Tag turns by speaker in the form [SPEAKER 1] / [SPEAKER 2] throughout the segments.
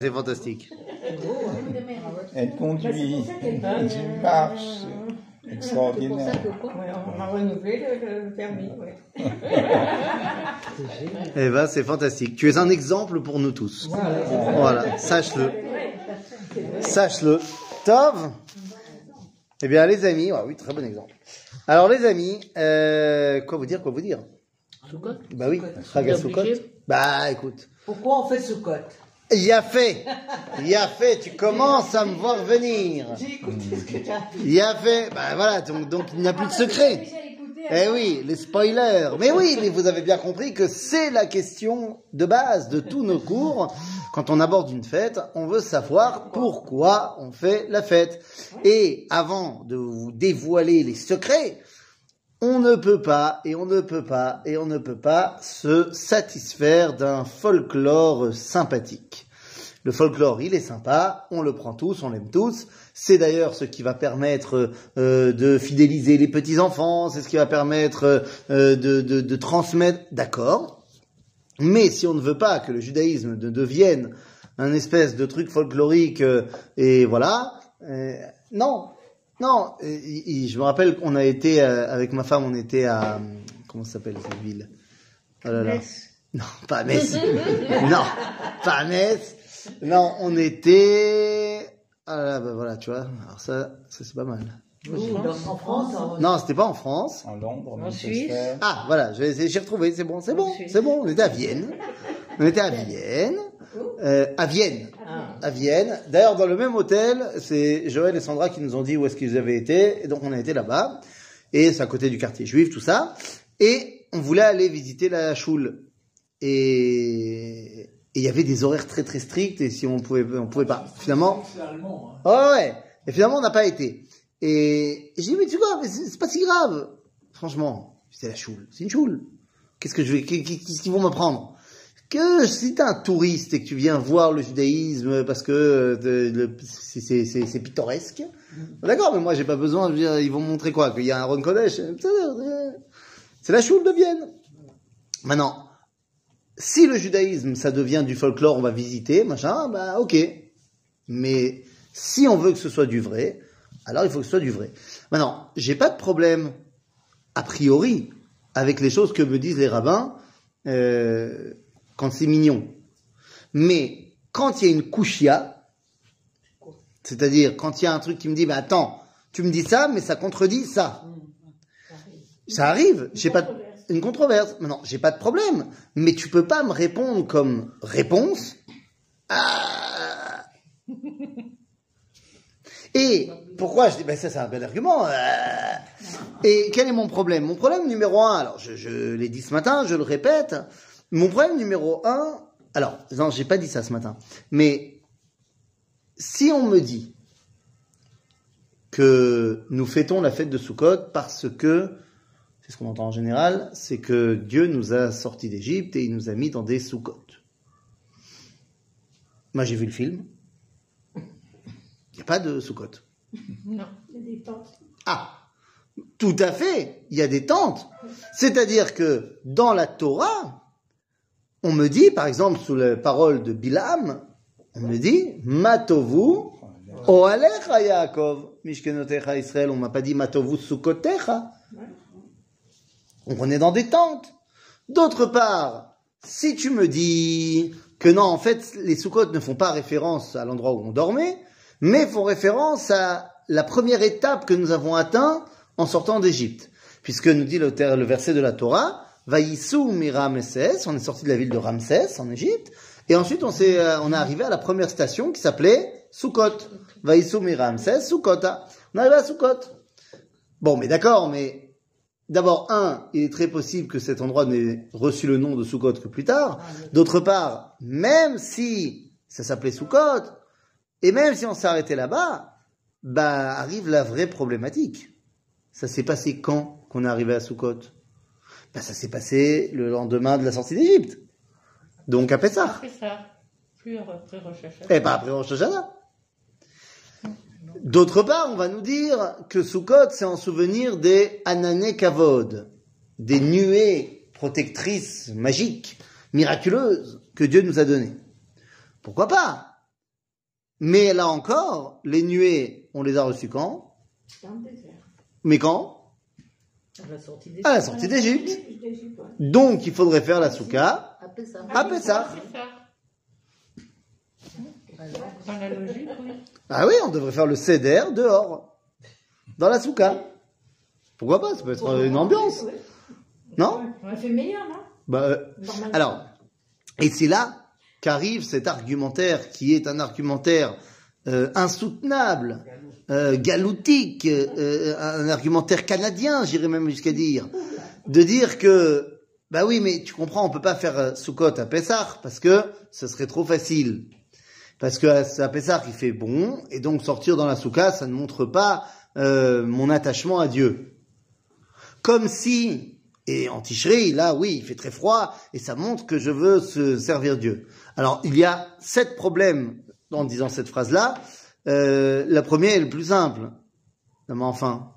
[SPEAKER 1] C'est fantastique.
[SPEAKER 2] Elle conduit,
[SPEAKER 3] Bah,
[SPEAKER 2] elle
[SPEAKER 3] euh,
[SPEAKER 2] marche.
[SPEAKER 3] C'est pour
[SPEAKER 2] Extraordinaire.
[SPEAKER 3] ça que quoi
[SPEAKER 4] Ouais, on a renouvelé le, le permis, ouais.
[SPEAKER 1] Eh ben, c'est fantastique. Tu es un exemple pour nous tous. Voilà, sache-le. Sache-le. Tov Eh bien, les amis, ah oui, très bon exemple. Alors, les amis, euh, quoi vous dire, quoi vous dire? Bah oui, Chagasukot. Bah, écoute.
[SPEAKER 5] Pourquoi on fait Soukot
[SPEAKER 1] Il y a fait, il y a fait, tu commences à me voir venir.
[SPEAKER 5] J'ai écouté ce que tu as dit.
[SPEAKER 1] Il y a fait, bah voilà, donc, donc il n'y a plus de secret. Eh oui, les spoilers. Mais oui, mais vous avez bien compris que c'est la question de base de tous nos cours. Quand on aborde une fête, on veut savoir pourquoi on fait la fête. Et avant de vous dévoiler les secrets, on ne peut pas, et on ne peut pas, et on ne peut pas se satisfaire d'un folklore sympathique. Le folklore, il est sympa, on le prend tous, on l'aime tous. C'est d'ailleurs ce qui va permettre euh, de fidéliser les petits-enfants, c'est ce qui va permettre euh, de, de- de transmettre, d'accord. Mais si on ne veut pas que le judaïsme ne devienne un espèce de truc folklorique, euh, et voilà, non, non. je me rappelle qu'on a été, avec ma femme, on était à, comment s'appelle cette ville? Oh là là. Non, pas à Metz. non, pas à Metz. Non, on était. Ah là, bah voilà, tu vois. Alors ça, ça c'est pas mal.
[SPEAKER 5] Dans- en France en-
[SPEAKER 1] Non, c'était pas en France.
[SPEAKER 2] En Londres,
[SPEAKER 4] En. Suisse.
[SPEAKER 1] Ah, voilà, je vais essayer- j'ai retrouvé, c'est bon, c'est bon, c'est bon. On était à Vienne. On était à Vienne. Euh, à Vienne. À Vienne. D'ailleurs, dans le même hôtel, c'est Joël et Sandra qui nous ont dit où est-ce qu'ils avaient été. Et donc, on a été là-bas. Et c'est à côté du quartier juif, tout ça. Et on voulait aller visiter la choule. Et et il y avait des horaires très très stricts. Et si on pouvait, on pouvait pas. Finalement. Oh ouais. Et finalement, on n'a pas été. Et j'ai dit, mais tu vois, c'est pas si grave. Franchement, c'est la choule. C'est une choule. Qu'est-ce que je vais, qu'est- qu'est-ce qu'ils vont me prendre? Que si t'es un touriste et que tu viens voir le judaïsme parce que euh, c'est- pittoresque, d'accord, mais moi j'ai pas besoin, dire, ils vont montrer quoi? Qu'il y a un Ron Kodesh? C'est la choule de Vienne. Maintenant, si le judaïsme ça devient du folklore, on va visiter, machin, bah ok. Mais si on veut que ce soit du vrai, alors il faut que ce soit du vrai. Maintenant, j'ai pas de problème, a priori, avec les choses que me disent les rabbins euh, quand c'est mignon. Mais quand il y a une couchia, c'est-à-dire quand il y a un truc qui me dit, bah attends, tu me dis ça, mais ça contredit ça. Ça arrive, j'ai pas de- une controverse. Maintenant, j'ai pas de problème, mais tu peux pas me répondre comme réponse. Et pourquoi je dis, ben ça c'est un bel argument. euh. Et quel est mon problème? Mon problème numéro un, alors je, je l'ai dit ce matin, je le répète. Mon problème numéro un, alors non, j'ai pas dit ça ce matin, mais si on me dit que nous fêtons la fête de Sukkot parce que c'est ce qu'on entend en général, c'est que Dieu nous a sortis d'Égypte et il nous a mis dans des Sukkot. Moi j'ai vu le film. Il n'y a pas de Sukkot.
[SPEAKER 4] Non.
[SPEAKER 1] Ah, tout à fait, il y a des tentes. C'est-à-dire que dans la Torah, on me dit, par exemple, sous la parole de Bilam, on me dit, Matovu, Oalecha Yaakov, Mishkenotecha Israël, on m'a pas dit Matovu Sukotecha. On est dans des tentes. D'autre part, si tu me dis que non, en fait, les Sukkot ne font pas référence à l'endroit où on dormait, mais font référence à la première étape que nous avons atteint en sortant d'Égypte. Puisque nous dit le, verset de la Torah, Vaïsou Ramsès, on est sorti de la ville de Ramsès en Égypte, et ensuite on s'est, euh, on est arrivé à la première station qui s'appelait Sukkot. Vaïsou Ramsès, Sukkota. On est arrivé à Sukkot. Bon, mais d'accord, mais d'abord, un, il est très possible que cet endroit n'ait reçu le nom de Sukkot que plus tard. D'autre part, même si ça s'appelait Sukkot, et même si on s'est arrêté là-bas, bah, arrive la vraie problématique. Ça s'est passé quand qu'on est arrivé à Sukkot bah, Ça s'est passé le lendemain de la sortie d'Égypte. Donc à Pessah.
[SPEAKER 4] Après ça, plus après recherche.
[SPEAKER 1] Et pas après Rosh Hashanah. D'autre part, on va nous dire que Sukkot, c'est en souvenir des Anané Kavod, des nuées protectrices magiques, miraculeuses, que Dieu nous a données. Pourquoi pas? Mais là encore, les nuées, on les a reçues quand?
[SPEAKER 4] Dans le désert.
[SPEAKER 1] Mais quand?
[SPEAKER 5] À la sortie des
[SPEAKER 1] À la sortie d'Égypte.
[SPEAKER 4] Ouais.
[SPEAKER 1] Donc, il faudrait faire la souka
[SPEAKER 5] Après ça.
[SPEAKER 1] à Pessah.
[SPEAKER 4] C'est ça. Dans la logique, oui.
[SPEAKER 1] Ah oui, on devrait faire le seder dehors, dans la souka. Pourquoi pas Ça peut être une ambiance, non
[SPEAKER 4] On fait meilleur, non
[SPEAKER 1] bah, euh. Alors, et c'est là qu'arrive cet argumentaire qui est un argumentaire euh, insoutenable, euh, galoutique, un argumentaire canadien, j'irais même jusqu'à dire, de dire que, bah oui, mais tu comprends, on peut pas faire Sukkot à Pessah parce que ce serait trop facile. Parce que à Pessah, il fait bon, et donc sortir dans la souka, ça ne montre pas euh, mon attachement à Dieu. Comme si, et en Ticherie, là, oui, il fait très froid, et ça montre que je veux se servir Dieu. Alors, il y a sept problèmes en disant cette phrase-là. Euh, la première est le plus simple. Non, mais enfin,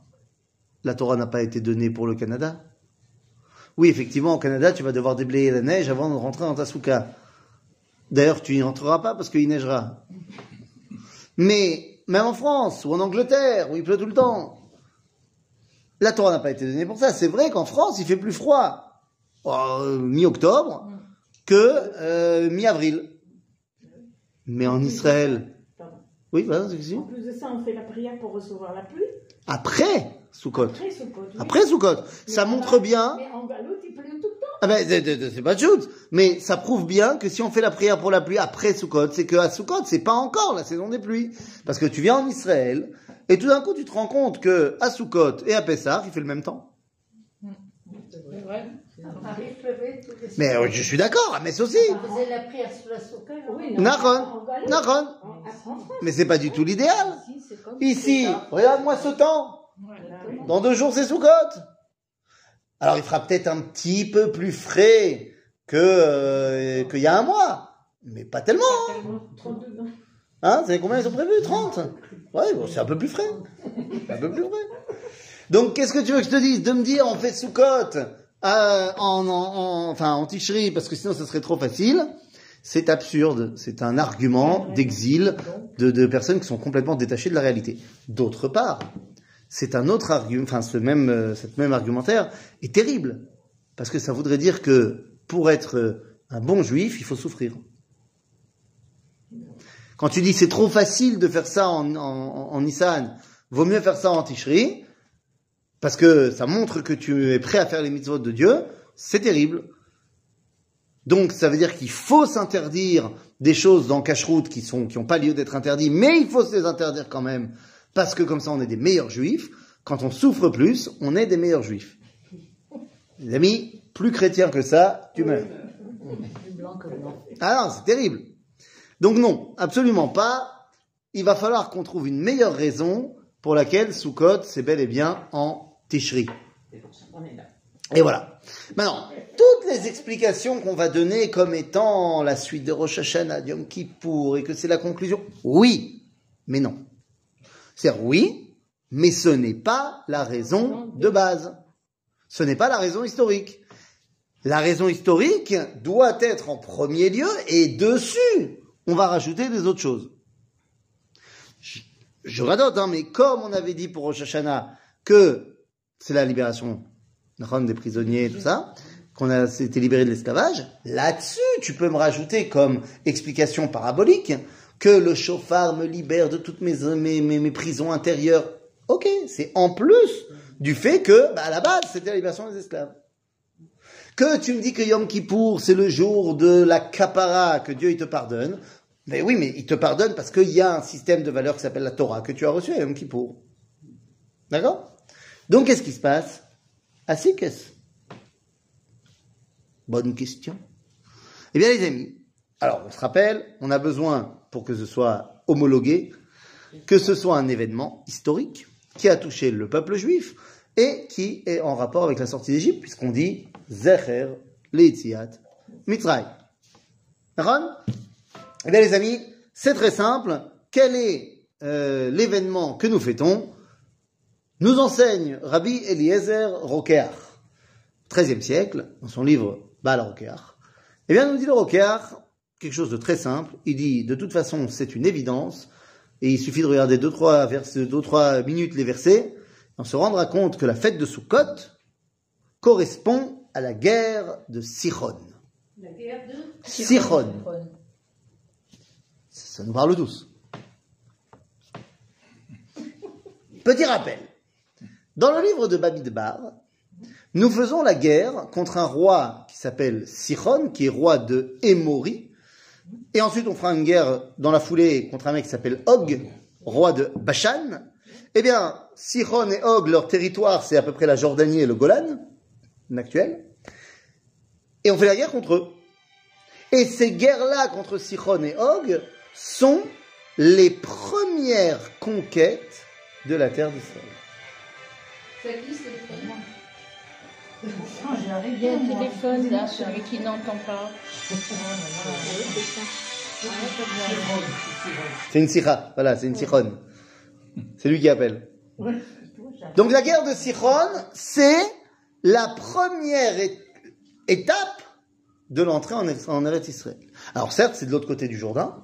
[SPEAKER 1] la Torah n'a pas été donnée pour le Canada. Oui, effectivement, au Canada, tu vas devoir déblayer la neige avant de rentrer dans ta souka. D'ailleurs, tu n'y rentreras pas parce qu'il neigera. Mais même en France ou en Angleterre, où il pleut tout le temps, la Torah n'a pas été donnée pour ça. C'est vrai qu'en France, il fait plus froid euh, mi-octobre que euh, mi-avril. Mais en Israël,
[SPEAKER 4] Pardon.
[SPEAKER 1] oui, voilà, c'est
[SPEAKER 4] En plus de ça, on fait la prière pour recevoir la pluie.
[SPEAKER 1] Après Sukkot.
[SPEAKER 4] Après oui. Mais
[SPEAKER 1] Ça montre bien.
[SPEAKER 4] Mais en galoute, il pleut tout le temps.
[SPEAKER 1] Ah ben, c'est- pas de shoot. Mais ça prouve bien que si on fait la prière pour la pluie après Sukkot, c'est que à Sukkot, c'est pas encore la saison des pluies. Parce que tu viens en Israël, et tout d'un coup, tu te rends compte que à Sukkot et à Pessah, il fait le même temps.
[SPEAKER 4] C'est vrai.
[SPEAKER 1] Mais euh, je suis d'accord, à Metz aussi. Mais c'est pas du tout l'idéal.
[SPEAKER 5] Ici,
[SPEAKER 1] regarde-moi ce temps. Dans deux jours, c'est Sukkot. Alors, il fera peut-être un petit peu plus frais que euh, qu'il y a un mois, mais pas tellement. hein.
[SPEAKER 4] Tellement 32 ans.
[SPEAKER 1] Hein, vous savez combien ils ont prévu? 30 Ouais, bon, c'est un peu plus frais. Un peu plus frais. Donc, qu'est-ce que tu veux que je te dise? De me dire, on fait sous-cote euh, en, en, en- enfin, en ticherie, parce que sinon, ce serait trop facile. C'est absurde. C'est un argument d'exil de, de personnes qui sont complètement détachées de la réalité. D'autre part, c'est un autre argument, enfin, ce même, euh, cette même argumentaire est terrible. Parce que ça voudrait dire que pour être euh, un bon juif, il faut souffrir. Quand tu dis c'est trop facile de faire ça en, en, vaut mieux faire ça en Ticherie, parce que ça montre que tu es prêt à faire les mitzvot de Dieu, c'est terrible. Donc ça veut dire qu'il faut s'interdire des choses dans Cacheroute qui qui n'ont pas lieu d'être interdites, mais il faut se les interdire quand même, parce que comme ça on est des meilleurs juifs. Quand on souffre plus, on est des meilleurs juifs. Les amis, plus chrétien que ça, tu meurs. Ah non, c'est terrible. Donc non, absolument pas. Il va falloir qu'on trouve une meilleure raison pour laquelle Sukkot, c'est bel et bien en
[SPEAKER 4] là.
[SPEAKER 1] Et voilà. Maintenant, toutes les explications qu'on va donner comme étant la suite de Rosh Hashanah, Yom Kippour, et que c'est la conclusion, oui, mais non. C'est-à-dire oui, mais ce n'est pas la raison de base. Ce n'est pas la raison historique. La raison historique doit être en premier lieu, et dessus, on va rajouter des autres choses. Je, je radote, hein, mais comme on avait dit pour Rosh Hashanah que c'est la libération des prisonniers, tout ça, qu'on a été libéré de l'esclavage, là-dessus, tu peux me rajouter comme explication parabolique que le chauffard me libère de toutes mes, mes, mes, prisons intérieures. Ok, c'est en plus du fait que, bah, à la base, c'était la libération des esclaves. Que tu me dis que Yom Kippour, c'est le jour de la capara, que Dieu il te pardonne. Mais oui, mais il te pardonne parce qu'il y a un système de valeurs qui s'appelle la Torah que tu as reçu à Yom Kippour. D'accord? Donc, qu'est-ce qui se passe? Si, qu'est-ce? Bonne question. Eh bien, les amis, alors, on se rappelle, on a besoin, pour que ce soit homologué, que ce soit un événement historique qui a touché le peuple juif et qui est en rapport avec la sortie d'Égypte, puisqu'on dit Zecher Leitziat Mitzray. Ron Eh bien, les amis, c'est très simple. Quel est euh, l'événement que nous fêtons? Nous enseigne Rabbi Eliezer Rokeach, 13e siècle, dans son livre Baal Rokeach. Eh bien, nous dit le Rokeach quelque chose de très simple. Il dit, de toute façon, c'est une évidence, et il suffit de regarder deux, trois, versets, deux, trois minutes les versets, on se rendra compte que la fête de Sukkot correspond à la guerre de Sichon.
[SPEAKER 5] La guerre de
[SPEAKER 1] Sichon. Ça nous parle tous. Petit rappel. Dans le livre de Babidbar, nous faisons la guerre contre un roi qui s'appelle Sichon, qui est roi de Émori. Et ensuite, on fera une guerre dans la foulée contre un mec qui s'appelle Og, roi de Bashan. Eh bien, Sichon et Og, leur territoire, c'est à peu près la Jordanie et le Golan, actuel. Et on fait la guerre contre eux. Et ces guerres-là contre Sichon et Og sont les premières conquêtes de la terre d'Israël.
[SPEAKER 3] Il y a un téléphone là, celui qui n'entend pas.
[SPEAKER 1] C'est une sicha, voilà, c'est une sichon. C'est lui qui appelle. Donc la guerre de Sichon, c'est la première étape de l'entrée en, Eretz Israël. Alors certes, c'est de l'autre côté du Jourdain,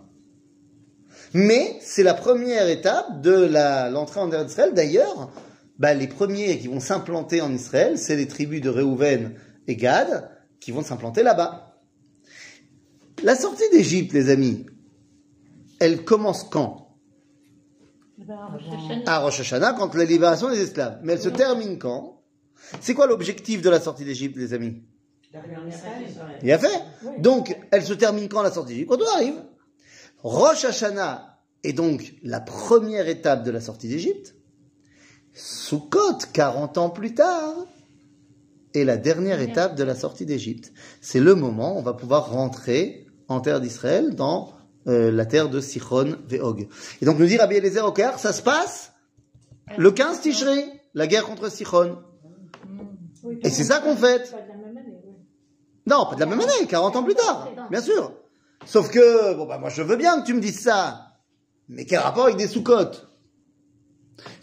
[SPEAKER 1] mais c'est la première étape de l'entrée en Eretz Israël. D'ailleurs, bah, les premiers qui vont s'implanter en Israël, c'est les tribus de Réhouven et Gad qui vont s'implanter là-bas. La sortie d'Égypte, les amis, elle commence quand? À Rosh Hashanah, quand la libération des esclaves. Mais elle se termine quand? C'est quoi l'objectif de la sortie d'Égypte, les amis? Il a fait? Donc, elle se termine quand la sortie d'Égypte? Quand on arrive. Rosh Hashanah est donc la première étape de la sortie d'Égypte. Sukkot, 40 ans plus tard, est la dernière étape de la sortie d'Égypte. C'est le moment où on va pouvoir rentrer en terre d'Israël dans euh, la terre de Sichon Veog. Et donc nous dit Rabbi Eliezer au Caire, ça se passe le 15 Tishrei, la guerre contre Sichon. Et c'est ça qu'on fête. Non, pas de la même année, 40 ans plus tard, bien sûr. Sauf que, bon bah moi je veux bien que tu me dises ça, mais quel rapport avec des sous-côtes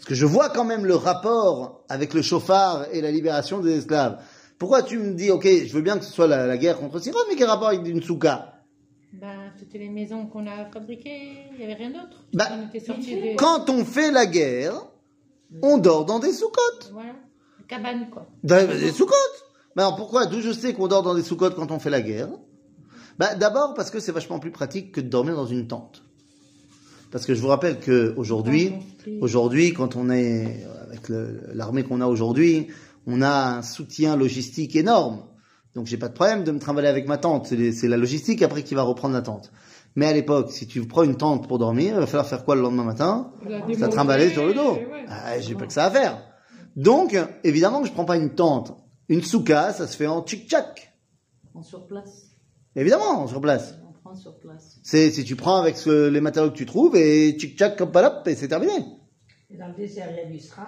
[SPEAKER 1] Parce que je vois quand même le rapport avec le chauffard et la libération des esclaves. Pourquoi tu me dis, ok, je veux bien que ce soit la, la guerre contre Sichon, mais quel rapport avec une souka
[SPEAKER 3] Ben, c'était les maisons qu'on a fabriquées, il n'y avait rien d'autre.
[SPEAKER 1] Bah,
[SPEAKER 3] des...
[SPEAKER 1] Quand on fait la guerre, on dort dans des sous-côtes.
[SPEAKER 3] Voilà, des cabanes quoi.
[SPEAKER 1] Dans des sous-côtes. Mais alors pourquoi D'où je sais qu'on dort dans des sous-côtes quand on fait la guerre? Bah, D'abord parce que c'est vachement plus pratique que de dormir dans une tente. Parce que je vous rappelle que aujourd'hui, quand on est avec l'armée qu'on a aujourd'hui, on a un soutien logistique énorme. Donc j'ai pas de problème de me trimballer avec ma tente. C'est la logistique après qui va reprendre la tente. Mais à l'époque, si tu prends une tente pour dormir, il va falloir faire quoi le lendemain matin? Ça trimballer sur le dos. Ah, j'ai pas que ça à faire. Donc, évidemment que je prends pas une tente. Une souka, ça se fait en tchic-tchac.
[SPEAKER 5] On sur place.
[SPEAKER 1] Évidemment, sur place.
[SPEAKER 5] Sur place.
[SPEAKER 1] C'est si tu prends avec ce- les matériaux que tu trouves et tchic-tchac, comme palop, et c'est terminé.
[SPEAKER 4] Et dans le désert, il y a du sera.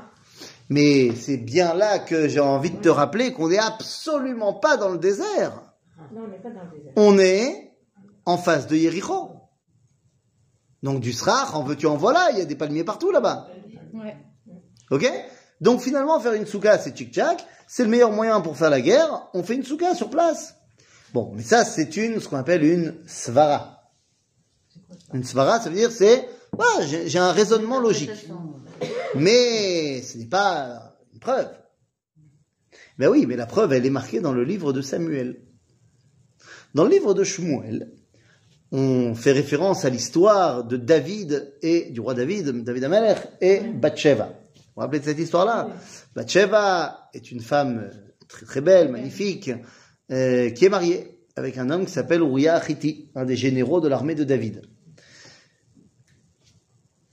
[SPEAKER 1] Mais c'est bien là que j'ai envie de te rappeler qu'on n'est absolument pas dans le désert.
[SPEAKER 4] Non, on n'est pas dans le désert.
[SPEAKER 1] On est en face de Yericho. Donc du srach, en veux-tu, en voilà, il y a des palmiers partout là-bas.
[SPEAKER 3] Ouais.
[SPEAKER 1] Ok? Donc finalement, faire une souka, c'est tchic-tchac. C'est le meilleur moyen pour faire la guerre. On fait une souka sur place. Bon, mais ça, c'est une, ce qu'on appelle une svara. Une svara, ça veut dire c'est, voilà, j'ai un raisonnement logique. Mais ce n'est pas une preuve. Ben oui, mais la preuve, elle est marquée dans le livre de Samuel. Dans le livre de Shmuel, on fait référence à l'histoire de David et du roi David, David Amalek et Bathsheba. Vous vous rappelez de cette histoire-là? Bathsheba est une femme très très belle, magnifique, euh, qui est mariée avec un homme qui s'appelle Uriah Achiti, un des généraux de l'armée de David.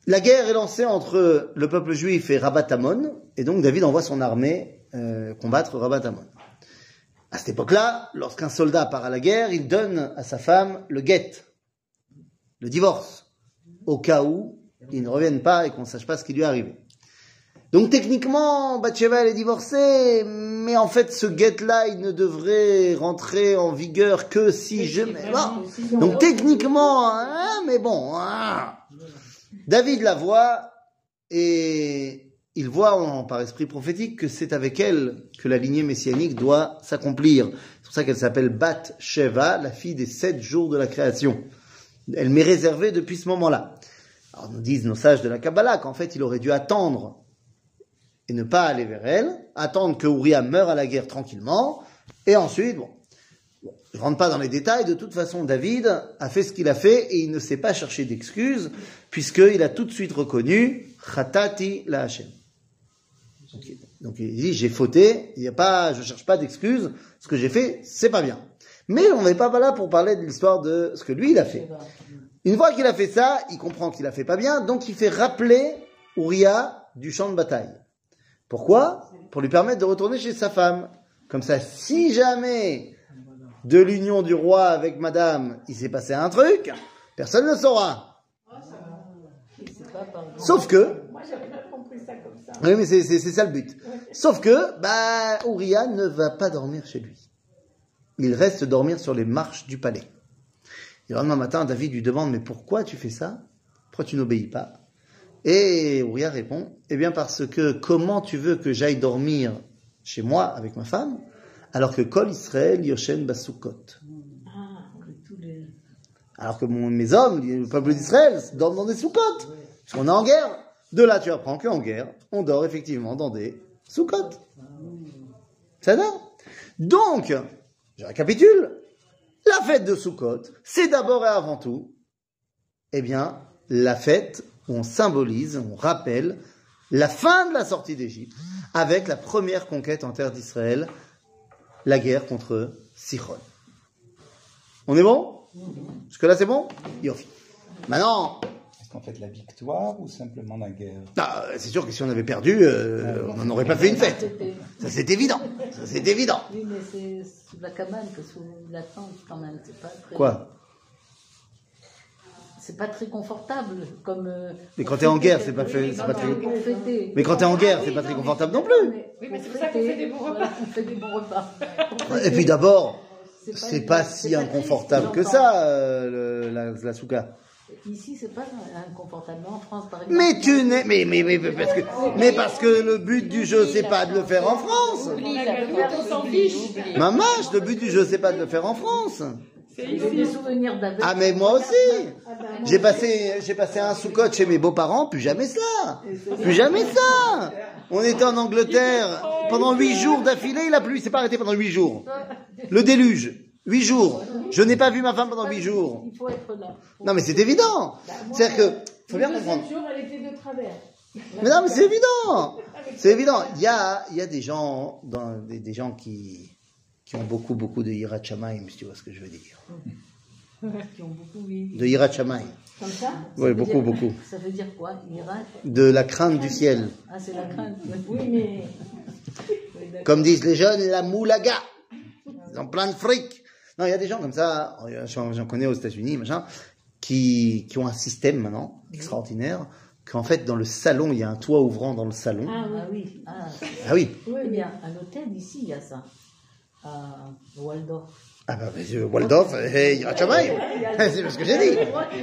[SPEAKER 1] La guerre est lancée entre le peuple juif et Rabat Amon, et donc David envoie son armée euh, combattre Rabat Amon. À cette époque-là, lorsqu'un soldat part à la guerre, il donne à sa femme le guet, le divorce, au cas où il ne revienne pas et qu'on ne sache pas ce qui lui est arrivé. Donc techniquement, Bathsheba elle est divorcée, mais en fait ce guet-là, il ne devrait rentrer en vigueur que si je... Bon. Donc techniquement, hein, mais bon, hein. David la voit et il voit en- par esprit prophétique que c'est avec elle que la lignée messianique doit s'accomplir. C'est pour pour ça qu'elle s'appelle Bat Sheva, la fille des sept jours de la création. Elle m'est réservée depuis ce moment-là. Alors nous disent nos sages de la Kabbalah qu'en fait il aurait dû attendre et ne pas aller vers elle, attendre que Uriah meure à la guerre tranquillement, et ensuite, bon, je rentre pas dans les détails, de toute façon David a fait ce qu'il a fait et il ne s'est pas cherché d'excuses, puisqu'il a tout de suite reconnu Khatati la Hashem. Donc, il dit j'ai fauté, il y a pas, je cherche pas d'excuses, ce que j'ai fait c'est pas bien. Mais on n'est pas là pour parler de l'histoire de ce que lui il a fait. Une fois qu'il a fait ça, il comprend qu'il a fait pas bien, donc il fait rappeler Uriah du champ de bataille. Pourquoi Pour lui permettre de retourner chez sa femme. Comme ça, si jamais de l'union du roi avec madame, il s'est passé un truc, personne ne saura. Sauf que,
[SPEAKER 4] Moi, j'avais pas compris ça comme ça.
[SPEAKER 1] oui, mais c'est ça le but. Sauf que, bah, Uriah ne va pas dormir chez lui. Il reste dormir sur les marches du palais. Et le lendemain matin, David lui demande, mais pourquoi tu fais ça? Pourquoi tu n'obéis pas? Et Uriah répond, eh bien parce que comment tu veux que j'aille dormir chez moi avec ma femme, alors que Kol Israël Yoshen Basukot
[SPEAKER 5] les...
[SPEAKER 1] alors que mon- mes hommes, le peuple d'Israël, dorment dans des sous-côtes. Parce qu'on est en guerre. De là, tu apprends qu'en guerre, on dort effectivement dans des sous-côtes. Ça? Dort. Donc, je récapitule. La fête de Sukkot, c'est d'abord et avant tout, eh bien, la fête où on symbolise, on rappelle la fin de la sortie d'Égypte avec la première conquête en terre d'Israël, la guerre contre Sichon. On est bon? Jusque-là, c'est bon? Yofi. Maintenant,
[SPEAKER 2] Est-ce qu'on fait la victoire ou simplement la guerre?
[SPEAKER 1] Ah, c'est sûr que si on avait perdu, euh, on n'en aurait pas fait une fête. Ça, c'est évident. Ça, c'est évident.
[SPEAKER 5] Oui, mais c'est sous la cabane que sous la tente quand même. C'est pas très...
[SPEAKER 1] Quoi?
[SPEAKER 5] C'est pas très confortable comme. euh,
[SPEAKER 1] Mais quand t'es en guerre, c'est pas fait-
[SPEAKER 5] Oui,
[SPEAKER 1] pas très-
[SPEAKER 5] fêter.
[SPEAKER 1] Mais quand t'es en guerre,
[SPEAKER 5] Ah
[SPEAKER 1] c'est
[SPEAKER 5] oui,
[SPEAKER 1] pas très
[SPEAKER 5] non,
[SPEAKER 1] confortable non plus.
[SPEAKER 5] mais
[SPEAKER 3] Oui, mais c'est pour ça qu'on fait des bons
[SPEAKER 5] voilà,
[SPEAKER 3] repas.
[SPEAKER 5] on fait des bons repas.
[SPEAKER 1] Et puis d'abord,
[SPEAKER 5] C'est
[SPEAKER 1] pas si inconfortable que ça, euh, le- la, la souka.
[SPEAKER 5] Ici, c'est pas inconfortable. Mais en France, par exemple.
[SPEAKER 1] Mais tu n'es, mais, mais, mais, mais parce que, mais parce que le but du jeu, c'est pas de le faire en France. Mamache, le but du jeu, c'est pas de le faire en France.
[SPEAKER 5] Des souvenirs.
[SPEAKER 1] Ah, mais moi aussi. J'ai passé, j'ai passé un sous chez mes beaux-parents, plus jamais ça. Plus jamais ça. On était en Angleterre pendant huit jours d'affilée, il a plu, il s'est pas arrêté pendant huit jours. Le déluge. Huit jours. Je n'ai pas vu ma femme pendant huit jours.
[SPEAKER 5] Il faut être là.
[SPEAKER 1] Non, mais c'est évident. C'est-à-dire que, faut bien comprendre.
[SPEAKER 4] elle était de travers.
[SPEAKER 1] Mais non, mais c'est évident. C'est évident. Il y a, il y a des gens, dans, des, des gens qui, qui ont beaucoup, beaucoup de Shamayim, si tu vois ce que je veux dire.
[SPEAKER 5] Qui ont beaucoup, oui.
[SPEAKER 1] De Shamayim.
[SPEAKER 4] Comme ça
[SPEAKER 1] Oui, beaucoup,
[SPEAKER 5] dire-
[SPEAKER 1] beaucoup.
[SPEAKER 5] Ça veut dire quoi Irak
[SPEAKER 1] De la crainte du ciel.
[SPEAKER 5] Ah, c'est la crainte.
[SPEAKER 4] Oui, mais
[SPEAKER 5] Oui.
[SPEAKER 1] Comme disent les jeunes, la moulaga. Ils ont plein de fric. Non, il y a des gens comme ça, j'en connais aux États-Unis, machin, qui, qui ont un système maintenant extraordinaire, qu'en fait, dans le salon, il y a un toit ouvrant dans le salon.
[SPEAKER 4] ah oui.
[SPEAKER 5] Ah.
[SPEAKER 1] Ah oui.
[SPEAKER 4] Oui,
[SPEAKER 5] Eh
[SPEAKER 4] mais
[SPEAKER 5] bien, à l'hôtel, ici, il y a ça. À Waldorf.
[SPEAKER 1] Ah bah, monsieur Waldorf, hey, Hirat Shamayim. C'est ce que j'ai dit.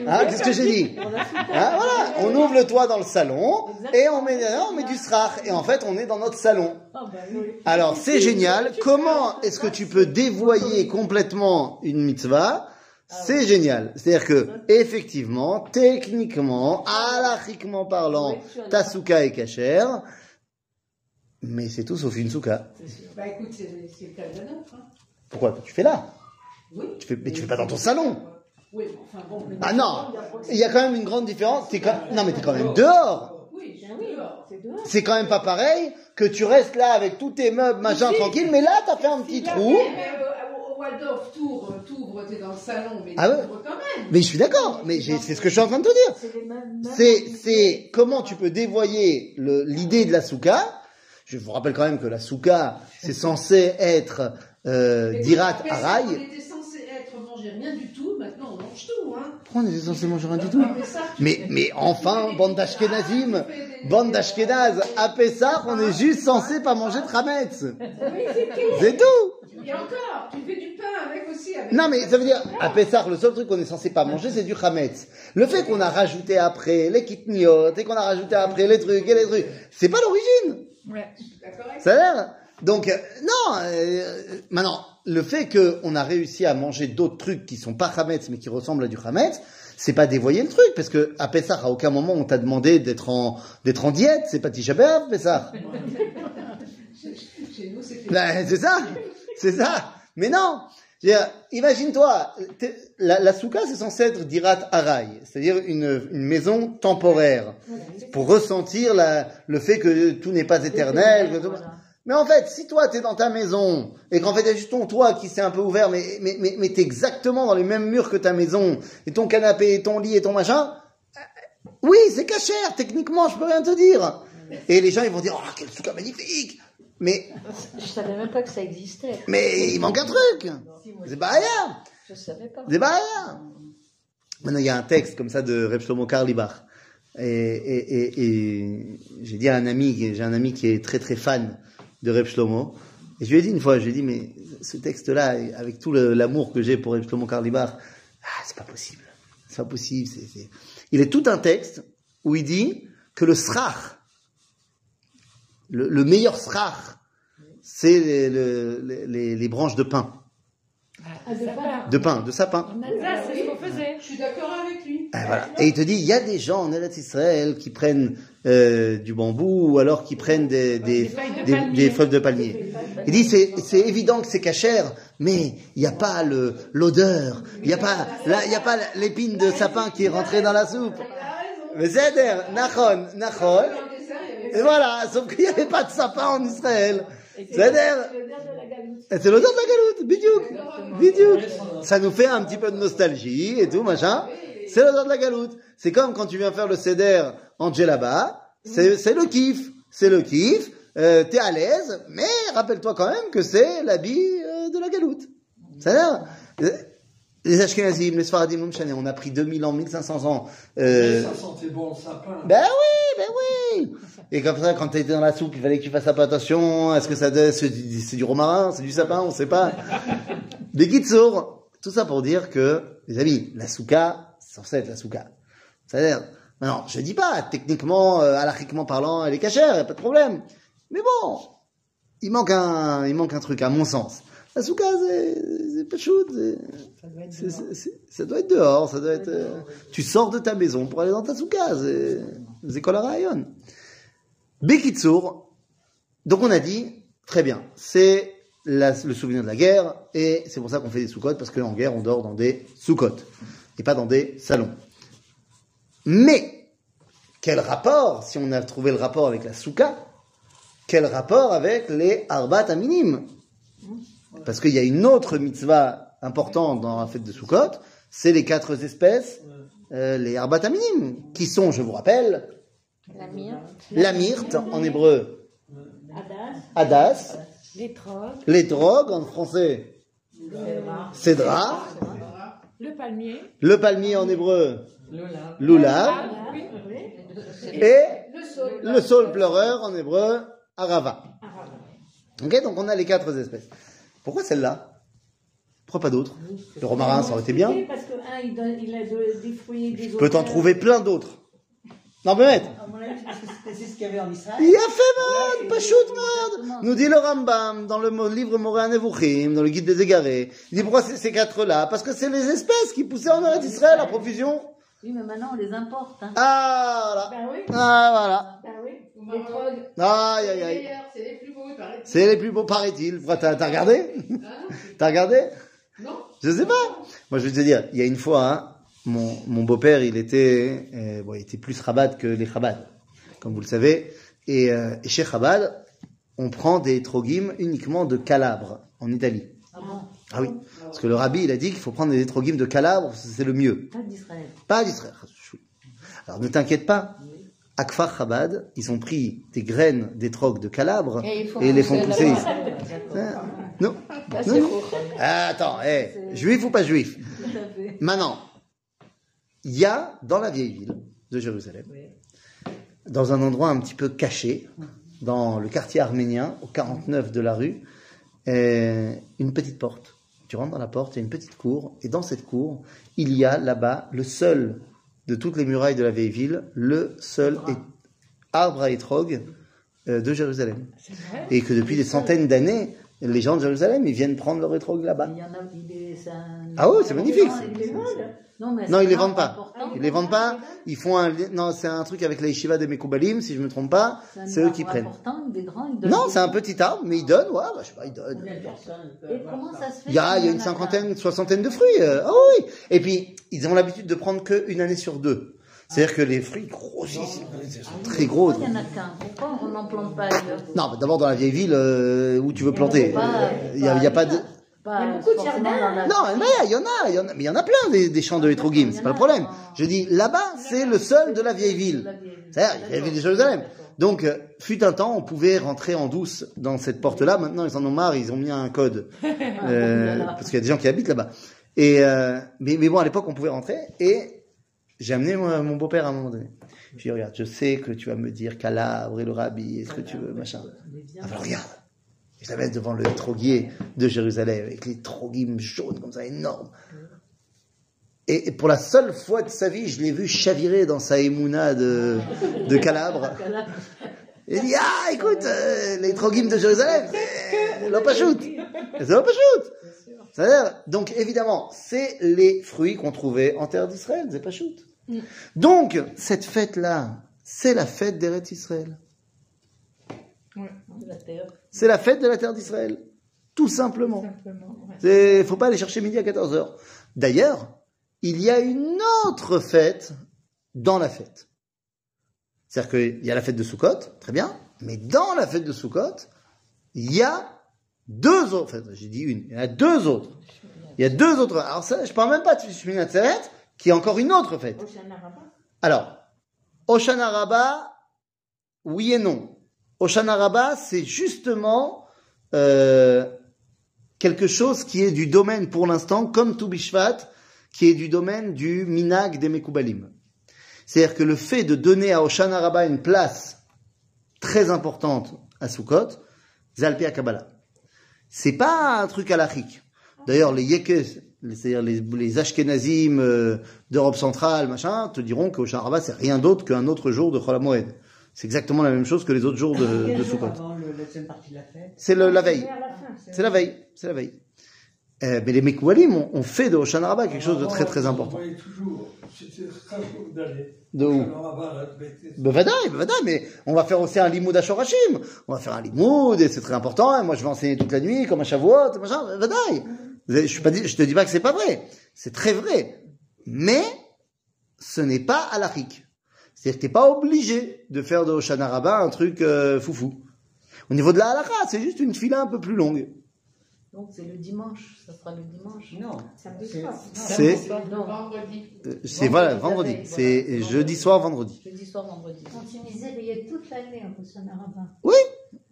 [SPEAKER 1] Hein, qu'est-ce que j'ai dit Hein, voilà, on ouvre le toit dans le salon et on met, on met du srach et en fait on est dans notre salon.
[SPEAKER 5] Ah, bah.
[SPEAKER 1] Alors c'est génial. Comment est-ce que tu peux dévoyer complètement une mitzvah C'est génial. C'est-à-dire que effectivement, techniquement, halachiquement parlant, ta souka est cachère, mais c'est tout sauf une souka.
[SPEAKER 6] Bah écoute, c'est le cas de la nôtre. Hein.
[SPEAKER 1] Pourquoi Tu fais là?
[SPEAKER 6] Oui.
[SPEAKER 1] tu fais, Mais tu fais pas dans ton salon.
[SPEAKER 6] Oui, mais enfin bon.
[SPEAKER 1] Ah non Il y a quand même une grande différence. T'es quand... Non mais t'es quand même dehors.
[SPEAKER 6] Oui,
[SPEAKER 4] oui,
[SPEAKER 6] dehors.
[SPEAKER 4] c'est dehors.
[SPEAKER 1] C'est quand même pas pareil que tu restes là avec tous tes meubles, machin, tranquille, mais là t'as fait un petit trou.
[SPEAKER 6] Mais euh, au Waldorf, t'ouvres, t'ouvres, t'es dans le salon, mais
[SPEAKER 1] Ah ouais
[SPEAKER 6] t'ouvres quand même.
[SPEAKER 1] Mais je suis d'accord, mais c'est ce que je suis en train de te dire.
[SPEAKER 5] C'est les mêmes. mêmes-
[SPEAKER 1] C'est, c'est comment tu peux dévoyer l'idée de la souka. Je vous rappelle quand même que la souka, c'est censé être euh,
[SPEAKER 6] Mais
[SPEAKER 1] dirat araï.
[SPEAKER 6] On était censé être manger rien du tout, maintenant on mange tout, hein.
[SPEAKER 1] Pourquoi on était censé manger rien du tout
[SPEAKER 6] Ah, mais tu-
[SPEAKER 1] mais, mais enfin, bande d'ashkenazim, bande d'ashkenaz, à Pessah, on est juste censé pas manger de chametz. C'est tout
[SPEAKER 6] Et encore, tu fais du pain avec aussi. Avec
[SPEAKER 1] Non, mais ça veut dire, à Pessah, le seul truc qu'on est censé pas manger, c'est du chametz. Le fait qu'on a rajouté après les kitniot et qu'on a rajouté après les trucs et les trucs, c'est pas l'origine.
[SPEAKER 3] Ouais.
[SPEAKER 1] Ça a l'air Donc, euh, non, euh, maintenant, le fait qu'on a réussi à manger d'autres trucs qui sont pas Hametz, mais qui ressemblent à du Hametz, c'est pas dévoyer le truc, parce que à Pessah, à aucun moment on t'a demandé d'être en, d'être en diète, c'est pas Tisha B'Av, Pessah.
[SPEAKER 6] Chez nous.
[SPEAKER 1] Ben, c'est ça, c'est ça. Mais non, imagine-toi, la, la souka c'est censé être dirat arai, c'est-à-dire une, une maison temporaire, pour ressentir la, le fait que tout n'est pas éternel. que tout-
[SPEAKER 5] Voilà.
[SPEAKER 1] Mais en fait, si toi, t'es dans ta maison, et qu'en fait, t'as juste ton toit qui s'est un peu ouvert, mais, mais, mais, mais t'es exactement dans les mêmes murs que ta maison, et ton canapé, et ton lit, et ton machin, euh, oui, c'est cachère, techniquement, je peux rien te dire. Et les gens, ils vont dire, oh, quel souka magnifique! Mais,
[SPEAKER 5] Je savais même pas que ça existait.
[SPEAKER 1] mais il manque un truc! C'est pas rien!
[SPEAKER 5] Je savais pas.
[SPEAKER 1] C'est pas rien! Maintenant, il y a un texte comme ça de Reb Shlomo Karlibach. Et, et, et, et j'ai dit à un ami, j'ai un ami qui est très très fan de Reb Shlomo. Et je lui ai dit une fois, je lui ai dit, mais ce texte-là, avec tout l'amour que j'ai pour Reb Shlomo Karlibach, ah, c'est pas possible. C'est pas possible. Il est tout un texte où il dit que le srach, le, le meilleur srach, c'est les, le- les, les- les branches de pin.
[SPEAKER 4] Ah, de pas.
[SPEAKER 1] De pin, de sapin.
[SPEAKER 3] En Alsace, c'est ce qu'on faisait.
[SPEAKER 6] Je suis d'accord avec lui.
[SPEAKER 1] Ah, voilà. Et il te dit, il y a des gens en Eretz Israël qui prennent euh, du bambou ou alors qui prennent des, des,
[SPEAKER 3] Des feuilles de
[SPEAKER 1] des- feuilles de palmier. Il dit, c'est, c'est évident que c'est cachère, mais il n'y a pas le, l'odeur, il n'y a pas, là, il n'y a pas l'épine de sapin qui est rentrée dans la soupe. Mais c'est nachon, nachon. Et voilà, sauf qu'il n'y avait pas de sapin en Israël. C'est
[SPEAKER 4] C'est l'odeur de la galoute.
[SPEAKER 1] c'est l'odeur de la galoute, bidiouk, bidiouk. Ça nous fait un petit peu de nostalgie et tout, machin. C'est l'odeur de la galoute. C'est comme quand tu viens faire le ceder en djellaba, c'est le kiff, c'est le kiff. Euh, T'es à l'aise, mais rappelle-toi quand même que c'est l'habit euh, de la galoute. Ça les Ashkenazim, les Sfaradim, on a pris 2000 ans, 1500 ans. Euh,
[SPEAKER 7] Ça sentait bon le sapin.
[SPEAKER 1] ben oui, ben oui. Et comme ça, quand tu étais dans la soupe, il fallait que tu fasses un peu attention. Est-ce que ça c'est du, romarin, c'est du sapin, on sait pas. Des Gitsour, tout ça pour dire que, les amis, la souka, c'est censé être la souka. C'est-à-dire, non, je dis pas, techniquement, euh, parlant, elle est cachère, y a pas de problème. Mais bon, il manque un, il manque un truc, à mon sens. La souka, c'est, pas chaud, ça doit être dehors, ça doit être. euh, tu sors de ta maison pour aller dans ta souka, c'est c'est kol harayon. Bekitsour, donc on a dit, très bien, c'est la- le souvenir de la guerre, et c'est pour ça qu'on fait des soukottes, parce qu'en guerre, on dort dans des soukottes, et pas dans des salons. Mais, quel rapport, si on a trouvé le rapport avec la souka, quel rapport avec les arbat aminim? Parce qu'il y a une autre mitzvah importante dans la fête de Sukkot, c'est les quatre espèces, euh, les arbat aminim, qui sont, je vous rappelle,
[SPEAKER 5] La mire.
[SPEAKER 1] la myrte en hébreu,
[SPEAKER 4] Adas.
[SPEAKER 1] hadas,
[SPEAKER 3] Les trocs,
[SPEAKER 1] les drogues en français, cédra,
[SPEAKER 3] le palmier.
[SPEAKER 1] le palmier en hébreu, lulav,
[SPEAKER 3] Ah,
[SPEAKER 1] et
[SPEAKER 6] le saule.
[SPEAKER 1] le saule pleureur en hébreu, arava. Ok, donc on a les quatre espèces. Pourquoi celle-là? Pourquoi pas d'autres? Le romarin, ça aurait été bien.
[SPEAKER 4] Parce que un, il, donne, il a de- des fruits et des
[SPEAKER 1] Je peux t'en trouver plein d'autres. Non, mais
[SPEAKER 8] c'est- ce qu'il y avait en Israël.
[SPEAKER 1] il a fait mode, pas shoot mode. Nous dit le Rambam dans le livre Moré Nevuchim, dans le guide des égarés. Il dit pourquoi ces quatre-là? Parce que c'est les espèces qui poussaient en Eretz Israël à profusion.
[SPEAKER 5] Oui, mais maintenant on les importe. Hein.
[SPEAKER 1] Ah, voilà.
[SPEAKER 4] Ben oui,
[SPEAKER 1] Ah, voilà.
[SPEAKER 4] ben oui. Les trogues.
[SPEAKER 1] Aïe,
[SPEAKER 6] C'est
[SPEAKER 1] aïe,
[SPEAKER 6] les
[SPEAKER 1] aïe.
[SPEAKER 6] meilleurs, c'est les plus beaux, il paraît.
[SPEAKER 1] C'est les plus beaux, paraît-il. T'as regardé
[SPEAKER 6] Hein
[SPEAKER 1] T'as regardé
[SPEAKER 6] Non
[SPEAKER 1] Je sais pas. Moi, je vais te dire, il y a une fois, hein, mon, mon beau-père, il était, euh, bon, il était plus Chabad que les Chabad, comme vous le savez. Et, euh, et chez Chabad, on prend des trogim uniquement de Calabre, en Italie.
[SPEAKER 5] Ah bon?
[SPEAKER 1] Ah oui. Parce que le rabbi, il a dit qu'il faut prendre des trogim de Calabre, c'est le mieux.
[SPEAKER 5] Pas d'Israël.
[SPEAKER 1] Pas d'Israël. Alors ne t'inquiète pas. Akfar Chabad, ils ont pris des graines d'étrog de Calabre
[SPEAKER 5] Et
[SPEAKER 1] les font
[SPEAKER 5] pousser
[SPEAKER 1] ici. Hein Non.
[SPEAKER 5] Là,
[SPEAKER 1] Non. Ah, Attends, eh, juif ou pas juif
[SPEAKER 5] à.
[SPEAKER 1] Maintenant, il y a dans la vieille ville de Jérusalem, dans un endroit un petit peu caché, dans le quartier arménien, au 49 de la rue, euh, une petite porte. Tu rentres dans la porte, il y a une petite cour, et dans cette cour, il y a là-bas le seul de toutes les murailles de la vieille ville, le seul et- arbre à étrog euh, de Jérusalem. Et que depuis des centaines d'années, les gens de Jérusalem, ils viennent prendre leur étrog là-bas.
[SPEAKER 5] Il y en a, il est, c'est un-
[SPEAKER 1] Ah ouais, c'est magnifique.
[SPEAKER 5] Non, il est- Non, mais
[SPEAKER 1] Non,
[SPEAKER 5] c'est
[SPEAKER 1] ils les vendent pas.
[SPEAKER 5] important.
[SPEAKER 1] Ils les vendent pas. Ils font un, non, c'est un truc avec la yeshiva des Mekoubalim, si je me trompe pas. C'est eux qui prennent.
[SPEAKER 5] important, il est grand, il donne
[SPEAKER 1] Non,
[SPEAKER 5] des-
[SPEAKER 1] c'est un petit arbre, mais ils donnent, ouais, bah, je sais pas, ils donnent.
[SPEAKER 5] Et comment ça se fait
[SPEAKER 1] Il y a, il y a
[SPEAKER 5] qu'il
[SPEAKER 1] une cinquantaine, soixantaine de fruits. euh, Ah oui. Et puis, ils ont l'habitude de prendre qu'une année sur deux. C'est-à-dire que les fruits grossissent, ils sont très gros.
[SPEAKER 5] Il n'y en a qu'un Pourquoi on n'en plante pas ailleurs?
[SPEAKER 1] Non, mais d'abord dans la vieille ville euh, où tu veux planter, euh, il y a, il y a pas de.
[SPEAKER 5] Pas
[SPEAKER 4] Il y a beaucoup de jardins.
[SPEAKER 1] Non, mais il y en a, il y en a, mais il y en a plein des, des champs de Hétrogim, c'est pas le problème. Je dis, là-bas, c'est le seul de la vieille ville. C'est-à-dire, il y avait des Jérusalem. Donc, euh, fut un temps, on pouvait rentrer en douce dans cette porte-là. Maintenant, ils en ont marre, ils ont mis un code. Euh, parce qu'il y a des gens qui habitent là-bas. Et, euh, mais, mais bon, à l'époque, on pouvait rentrer. Et j'ai amené mon beau-père à un moment donné. Je lui ai dit, regarde, je sais que tu vas me dire Calabre et le Rabbi, est-ce que tu veux, machin. Ah ben, regarde. Je la mets devant le troguier de Jérusalem, avec les troguim jaunes comme ça, énormes. Et, pour la seule fois de sa vie, je l'ai vu chavirer dans sa émouna de, de Calabre. Il dit, ah, écoute, euh, les troguim de Jérusalem, c'est l'opachut. C'est. C'est-à-dire, donc évidemment, c'est les fruits qu'on trouvait en terre d'Israël, c'est pas shoot. Donc, cette fête-là, c'est la fête d'Eretz Israël.
[SPEAKER 5] Terre.
[SPEAKER 1] C'est la fête de la terre d'Israël. Tout simplement.
[SPEAKER 3] Ouais.
[SPEAKER 1] C'est, faut pas aller chercher midi à 14 heures. D'ailleurs, il y a une autre fête dans la fête. C'est-à-dire qu'il y a la fête de Sukkot, très bien, mais dans la fête de Sukkot, il y a deux autres, enfin, j'ai dit une, il y en a deux autres. Il y a deux autres. Alors ça, je parle même pas de Shmini Atzeret, qui est encore une autre fête. Alors, Oshana Rabbah, oui et non. Oshana Rabbah, c'est justement euh, quelque chose qui est du domaine pour l'instant, comme tout Bishvat, qui est du domaine du Minag des Mekoubalim. C'est-à-dire que le fait de donner à Oshana Rabbah une place très importante à Sukkot, Zalpi à Kabbalah. C'est pas un truc halachique. D'ailleurs, les Yekes, c'est-à-dire les, les Ashkenazim euh, d'Europe centrale, machin, te diront que Oshana Rabbah, c'est rien d'autre qu'un autre jour de Chol HaMoed. C'est exactement la même chose que les autres jours de, de Sukkot.
[SPEAKER 8] la la
[SPEAKER 1] C'est la veille.
[SPEAKER 4] C'est-
[SPEAKER 1] la veille. C'est la veille. Euh, mais les Mekoualim ont, ont fait de Hoshana Rabbah quelque chose de très très important. De où. Bevadaï, bevadaï, mais on va faire aussi un limoud à Shorashim. On va faire un limoud et c'est très important. Et moi, je vais enseigner toute la nuit comme un Shavuot, machin. Bevadaï. Je suis pas, dit- je te dis pas que c'est pas vrai. C'est très vrai. Mais ce n'est pas halachique. C'est-à-dire que t'es pas obligé de faire de Hoshana Rabbah un truc euh, foufou. Au niveau de la halakha, c'est juste une fila un peu plus longue.
[SPEAKER 5] Donc c'est le dimanche, ça sera le dimanche.
[SPEAKER 8] Non.
[SPEAKER 4] Samedi
[SPEAKER 8] c'est-
[SPEAKER 4] soir.
[SPEAKER 1] C'est,
[SPEAKER 5] Non,
[SPEAKER 6] Vendredi.
[SPEAKER 1] euh, c'est voilà, vendredi. C'est
[SPEAKER 5] voilà.
[SPEAKER 1] jeudi soir, vendredi.
[SPEAKER 5] jeudi soir, vendredi.
[SPEAKER 4] En Tunisie, il y a toute l'année en Hoshana Rabbah.
[SPEAKER 1] Oui,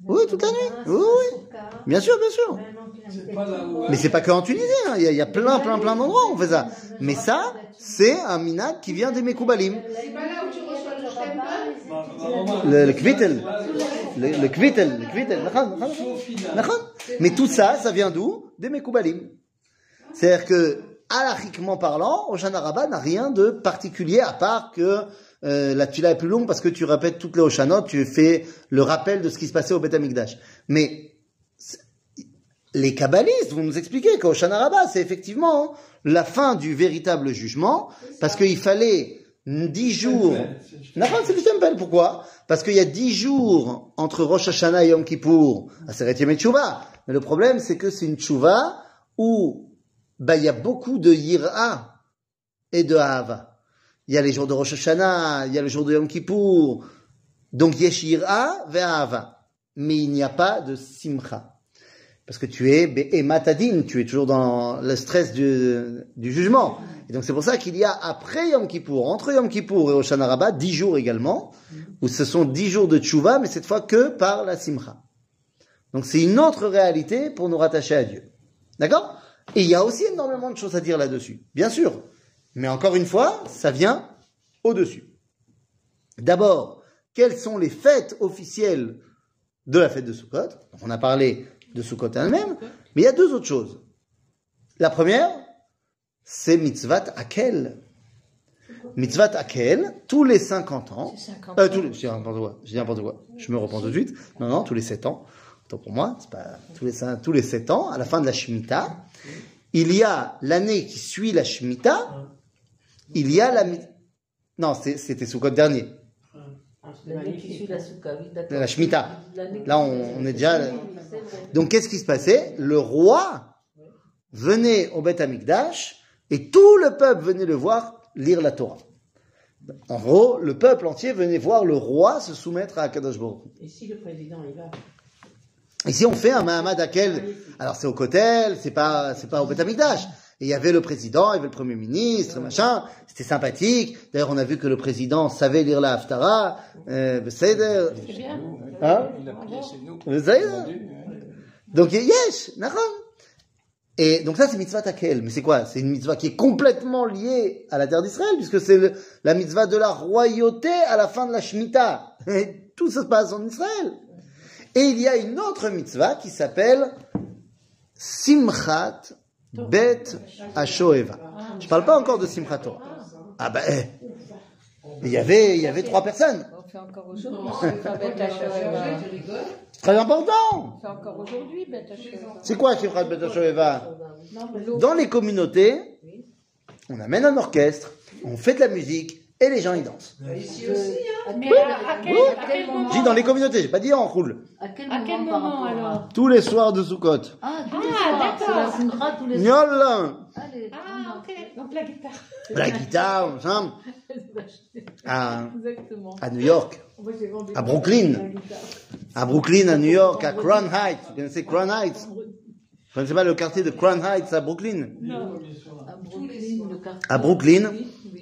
[SPEAKER 1] oui, toute l'année. Oui, oui. Bien sûr, bien sûr.
[SPEAKER 7] C'est pas là où.
[SPEAKER 1] Mais c'est pas que en Tunisie, hein. il, y a, il y a plein, plein, plein d'endroits où on fait ça. Mais ça, c'est un minag qui vient des Mekoubalim.
[SPEAKER 6] C'est pas là où tu reçois le
[SPEAKER 7] maman-
[SPEAKER 1] Le, le kvittel. Le, le kvittel, le. Mais tout ça, ça vient d'où? Des Mekoubalim. C'est-à-dire que, halachiquement parlant, Oshana Rabbah n'a rien de particulier à part que euh, la tula est plus longue parce que tu répètes toutes les Oshanot, tu fais le rappel de ce qui se passait au Beth Amikdash. Mais les kabbalistes vont nous expliquer qu'Oshana Rabbah, c'est effectivement la fin du véritable jugement parce qu'il fallait dix jours. C'est du Tempel. Pourquoi? Parce qu'il y a dix jours entre Rosh Hashanah et Yom Kippour, à Yom Tchouva. Mais le problème, c'est que c'est une Tchouva où bah, il y a beaucoup de Yira et de Hava. Il y a les jours de Rosh Hashanah, il y a le jour de Yom Kippour. Donc, Yesh Yira ve Hava. Mais il n'y a pas de Simcha. Parce que tu es Be'ematadin, tu es toujours dans le stress du, jugement. Et donc c'est pour ça qu'il y a après Yom Kippour, entre Yom Kippour et Hoshana Rabbah, dix jours également, où ce sont dix jours de tchouva, mais cette fois que par la simcha. Donc c'est une autre réalité pour nous rattacher à Dieu. D'accord? Et il y a aussi énormément de choses à dire là-dessus, bien sûr. Mais encore une fois, ça vient au-dessus. D'abord, quelles sont les fêtes officielles de la fête de Sukkot? Donc, On a parlé de Sukkot elle-même, mais il y a deux autres choses. La première, c'est mitzvat akel. Mitzvah Akel, tous les 50 ans,
[SPEAKER 3] C'est 50
[SPEAKER 1] euh,
[SPEAKER 3] ans.
[SPEAKER 1] tous les, je dis n'importe quoi, je dis n'importe quoi, je me reprends tout de suite, non, non, tous les 7 ans, autant pour moi, c'est pas, tous les, tous les 7 ans, à la fin de la Shemitah, il y a l'année qui suit la Shemitah, il y a la, non, c'était sous code dernier,
[SPEAKER 8] Ah, c'était
[SPEAKER 5] L'année qui suit
[SPEAKER 8] magnifique.
[SPEAKER 5] la souka, oui, d'accord.
[SPEAKER 1] la Shemitah. Là, on, est déjà, donc qu'est-ce qui se passait? Le roi venait au Beth Amikdash, et tout le peuple venait le voir lire la Torah. En gros, le peuple entier venait voir le roi se soumettre à Akadosh Baruch.
[SPEAKER 8] Et si le président il va?
[SPEAKER 1] Ici, on fait un Mahamad Akel. Alors, c'est au Kotel, c'est pas, c'est pas au Beth Amikdash. Et il y avait le président, il y avait le premier ministre, machin. C'était sympathique. D'ailleurs, on a vu que le président savait lire la Haftara. Euh, Beseder.
[SPEAKER 3] C'est bien.
[SPEAKER 1] Hein?
[SPEAKER 2] Il a prié chez nous.
[SPEAKER 1] Beseder.
[SPEAKER 2] Entendu, hein.
[SPEAKER 1] Donc, yesh, nachon. Et donc ça, c'est mitzvah takel. Mais c'est quoi? C'est une mitzvah qui est complètement liée à la terre d'Israël, puisque c'est la mitzvah de la royauté à la fin de la Shemitah. Et tout ça se passe en Israël. Et il y a une autre mitzvah qui s'appelle Simchat Bet Ashoeva. Je parle pas encore de Simchat Torah. Ah ben, il y avait, il y avait trois personnes.
[SPEAKER 5] On fait encore aujourd'hui.
[SPEAKER 1] Très important.
[SPEAKER 5] Encore aujourd'hui.
[SPEAKER 1] C'est quoi Simchat Bet Ashoeva? Dans les communautés, on amène un orchestre, on fait de la musique et les gens y dansent.
[SPEAKER 6] Ici aussi, hein.
[SPEAKER 3] Mais à, à quel, à quel moment
[SPEAKER 1] Je dis dans les communautés, j'ai pas dit en roule.
[SPEAKER 5] À quel
[SPEAKER 3] À
[SPEAKER 5] moment,
[SPEAKER 3] quel alors
[SPEAKER 1] Tous les soirs de Sukkot.
[SPEAKER 5] Ah, tous les
[SPEAKER 3] Ah,
[SPEAKER 5] soirs. C'est la tous les soirs. Allez,
[SPEAKER 3] Ah, ok. Donc la guitare.
[SPEAKER 1] La guitare, machin. À,
[SPEAKER 5] Exactement.
[SPEAKER 1] à New York, à Brooklyn. À Brooklyn, à New York, à Crown Heights. Vous connaissez Crown Heights? Vous connaissez pas le quartier de Crown Heights à Brooklyn
[SPEAKER 5] À Brooklyn, le quartier.
[SPEAKER 1] À Brooklyn.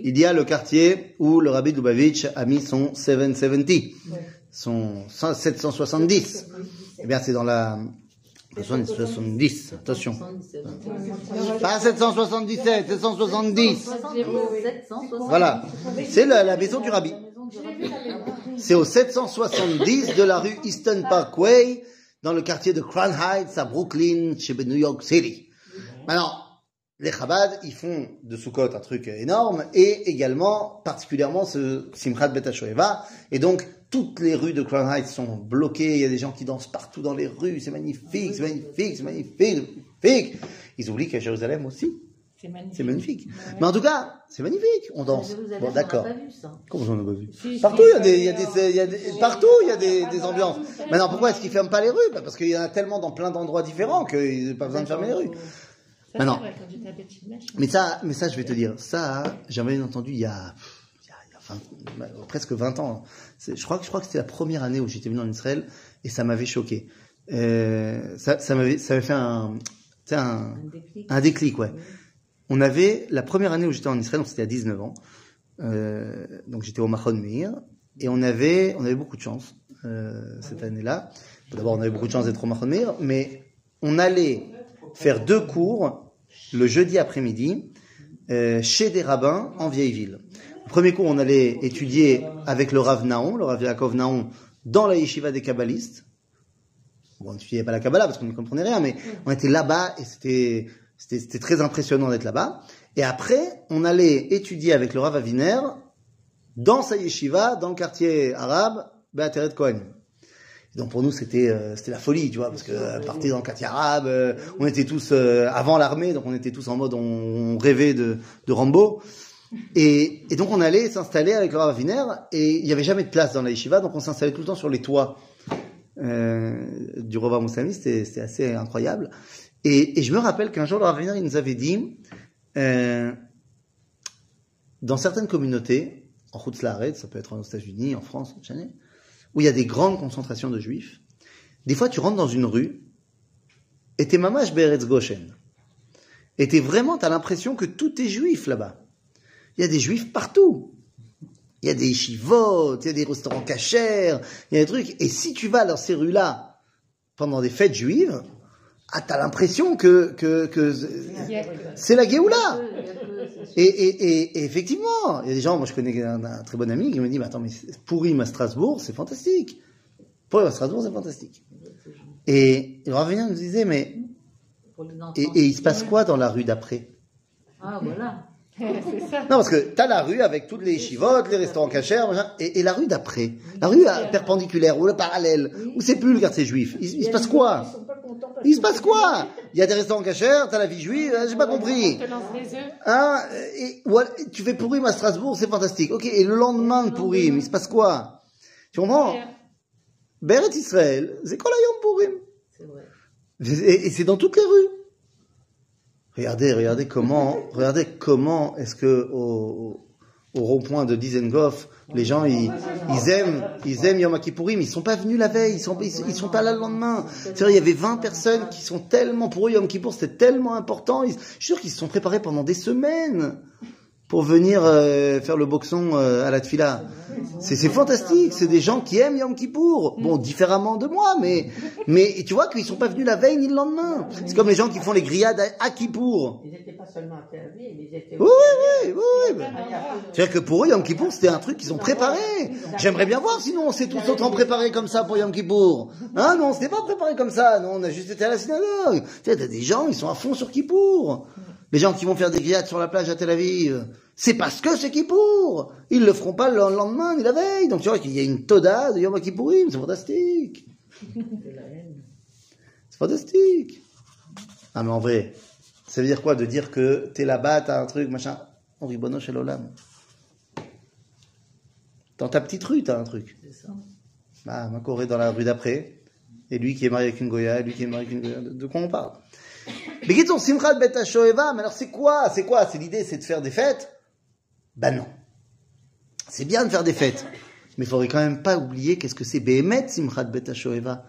[SPEAKER 1] Il y a le quartier où le rabbi Lubavitch a mis son 770, son 770. Eh bien, c'est dans la... Attention, 70, attention.
[SPEAKER 5] 77.
[SPEAKER 1] Pas 777, 770.
[SPEAKER 5] 760.
[SPEAKER 1] Voilà. C'est la, la maison du rabbi. C'est au 770 de la rue Easton Parkway, dans le quartier de Crown Heights, à Brooklyn, chez New York City. Maintenant, les Chabad, ils font de Sukkot un truc énorme, et également, particulièrement, ce Simchat Bet. Et donc, toutes les rues de Crown Heights sont bloquées, il y a des gens qui dansent partout dans les rues, c'est magnifique, c'est magnifique, c'est magnifique, c'est magnifique. Ils oublient qu'à Jérusalem aussi,
[SPEAKER 3] C'est magnifique.
[SPEAKER 1] c'est magnifique. Mais en tout cas, c'est magnifique, on danse.
[SPEAKER 5] Jérusalem,
[SPEAKER 1] Bon,
[SPEAKER 5] on n'a
[SPEAKER 1] d'accord. Comment j'en ai pas vu
[SPEAKER 3] Si,
[SPEAKER 1] Partout, il y a
[SPEAKER 3] ça
[SPEAKER 1] des, il y a
[SPEAKER 3] fait,
[SPEAKER 1] des, il y a des- partout, il y a des, des ambiances. Maintenant, pourquoi est-ce qu'ils ferment pas les rues? Bah, Parce qu'il y en a tellement dans plein d'endroits différents qu'il n'y a pas besoin de fermer les rues.
[SPEAKER 3] Ça,
[SPEAKER 1] Maintenant.
[SPEAKER 3] c'est vrai, quand j'étais à Bethlehem, je-
[SPEAKER 1] Mais ça, mais ça, je vais te dire, ça, j'avais entendu il y a, il y a, il y a 20 bah, presque 20 ans. Je crois que, je crois que c'était la première année où j'étais venu en Israël et ça m'avait choqué. Euh, ça, ça m'avait, ça avait fait un, un,
[SPEAKER 5] Un déclic.
[SPEAKER 1] un déclic, ouais. On avait, la première année où j'étais en Israël, donc c'était à 19 ans, euh, donc j'étais au Mahon Meir, et on avait, on avait beaucoup de chance, euh, cette année-là. D'abord, on avait beaucoup de chance d'être au Mahon Meir, mais on allait faire deux cours le jeudi après-midi, euh, chez des rabbins en vieille ville. Le premier cours, on allait étudier avec le Rav Naon, le Rav Yaakov Naon, dans la yeshiva des kabbalistes. Bon, on n'étudiait pas la Kabbalah parce qu'on ne comprenait rien, mais on était là-bas et c'était, très impressionnant d'être là-bas. Et après, on allait étudier avec le Rav Aviner dans sa yeshiva, dans le quartier arabe, Beateret Cohen. Donc pour nous, c'était, euh, c'était la folie, tu vois, parce que euh, partir dans le quartier arabe, euh, on était tous euh, avant l'armée, donc on était tous en mode, on, on rêvait de, de Rambo. Et, et donc on allait s'installer avec le Rav Aviner et il n'y avait jamais de place dans la yeshiva, donc on s'installait tout le temps sur les toits euh, du Rova Moussami, c'était assez incroyable. Et, et je me rappelle qu'un jour, le Rav Aviner, il nous avait dit, euh, dans certaines communautés, en Route ça peut être aux États-Unis, en France, en Chine, où il y a des grandes concentrations de juifs, des fois tu rentres dans une rue, et t'es mamash Beretz Goshen. Et t'es vraiment, t'as l'impression que tout est juif là-bas. Il y a des juifs partout. Il y a des chivotes, il y a des restaurants cachers, il y a des trucs. Et si tu vas dans ces rues-là pendant des fêtes juives, ah, t'as l'impression que, que, que c'est la Géoula. Et, et, et, et effectivement, il y a des gens, moi je connais un, un très bon ami qui me dit, mais attends, mais Pourim à Strasbourg, c'est fantastique. Pourim à Strasbourg, c'est fantastique. Et le Ravenien nous disait, mais, et, et il se passe quoi dans la rue d'après?
[SPEAKER 5] Ah, voilà.
[SPEAKER 3] C'est ça.
[SPEAKER 1] Non, parce que t'as la rue avec toutes les chivotes, les restaurants cachers, et, et la rue d'après, la rue euh, perpendiculaire ou le parallèle, où c'est plus le quartier juif. Il, il se passe quoi? Il se passe quoi? Il y a des restaurants cachers, t'as la vie juive, euh, j'ai pas compris. Hein? Et, tu fais Pourim à Strasbourg, c'est fantastique. Ok, et le lendemain de Pourim, il se passe quoi? Tu comprends? Beret Israël, c'est quoi la Yom Pourim
[SPEAKER 5] C'est vrai.
[SPEAKER 1] Et, et c'est dans toutes les rues. Regardez, regardez comment, regardez comment est-ce que au, au, rond-point de Dizengoff, les gens ils, aiment, ils aiment Yom Kippourim. Ils sont pas venus la veille, ils sont, ils, sont pas là le lendemain. C'est vrai, il y avait 20 personnes qui sont tellement pour eux Yom Kippour, c'était tellement important. Je suis sûr qu'ils se sont préparés pendant des semaines pour venir euh, faire le boxon euh, à la tfila. C'est c'est fantastique, c'est des gens qui aiment Yom Kippour. Bon, différemment de moi, mais mais tu vois qu'ils sont pas venus la veille ni le lendemain. C'est comme les gens qui font les grillades à, à Kippour.
[SPEAKER 8] Ils n'étaient pas seulement interdits, mais ils étaient
[SPEAKER 1] Oui, oui, oui, oui. C'est-à-dire que pour eux, Yom Kippour, c'était un truc qu'ils ont préparé. J'aimerais bien voir, sinon on s'est tous autant préparés comme ça pour Yom Kippour. Hein, non, on s'était pas préparé comme ça. Non, on a juste été à la synagogue. Tu sais, t'as des gens, ils sont à fond sur Kippour. Les gens qui vont faire des grillades sur la plage à Tel Aviv, c'est parce que c'est Kippour. Ils le feront pas le lendemain ni la veille. Donc tu vois qu'il y a une toda de Yom Kippourim, c'est fantastique. C'est fantastique. Ah mais en vrai, ça veut dire quoi de dire que t'es là-bas, t'as un truc, machin? On ribono chez l'olam. Dans ta petite rue, t'as un truc.
[SPEAKER 5] C'est ça.
[SPEAKER 1] Bah, ma Corée dans la rue d'après. Et lui qui est marié avec une Goya, et lui qui est marié avec une Goya. De, de quoi on parle? Begiton Simchat Bet HaShoeva, mais alors c'est quoi C'est quoi C'est l'idée, c'est de faire des fêtes? Bah non. C'est bien de faire des fêtes. Mais il faudrait quand même pas oublier qu'est-ce que c'est Behemet Simchat Bet HaShoeva.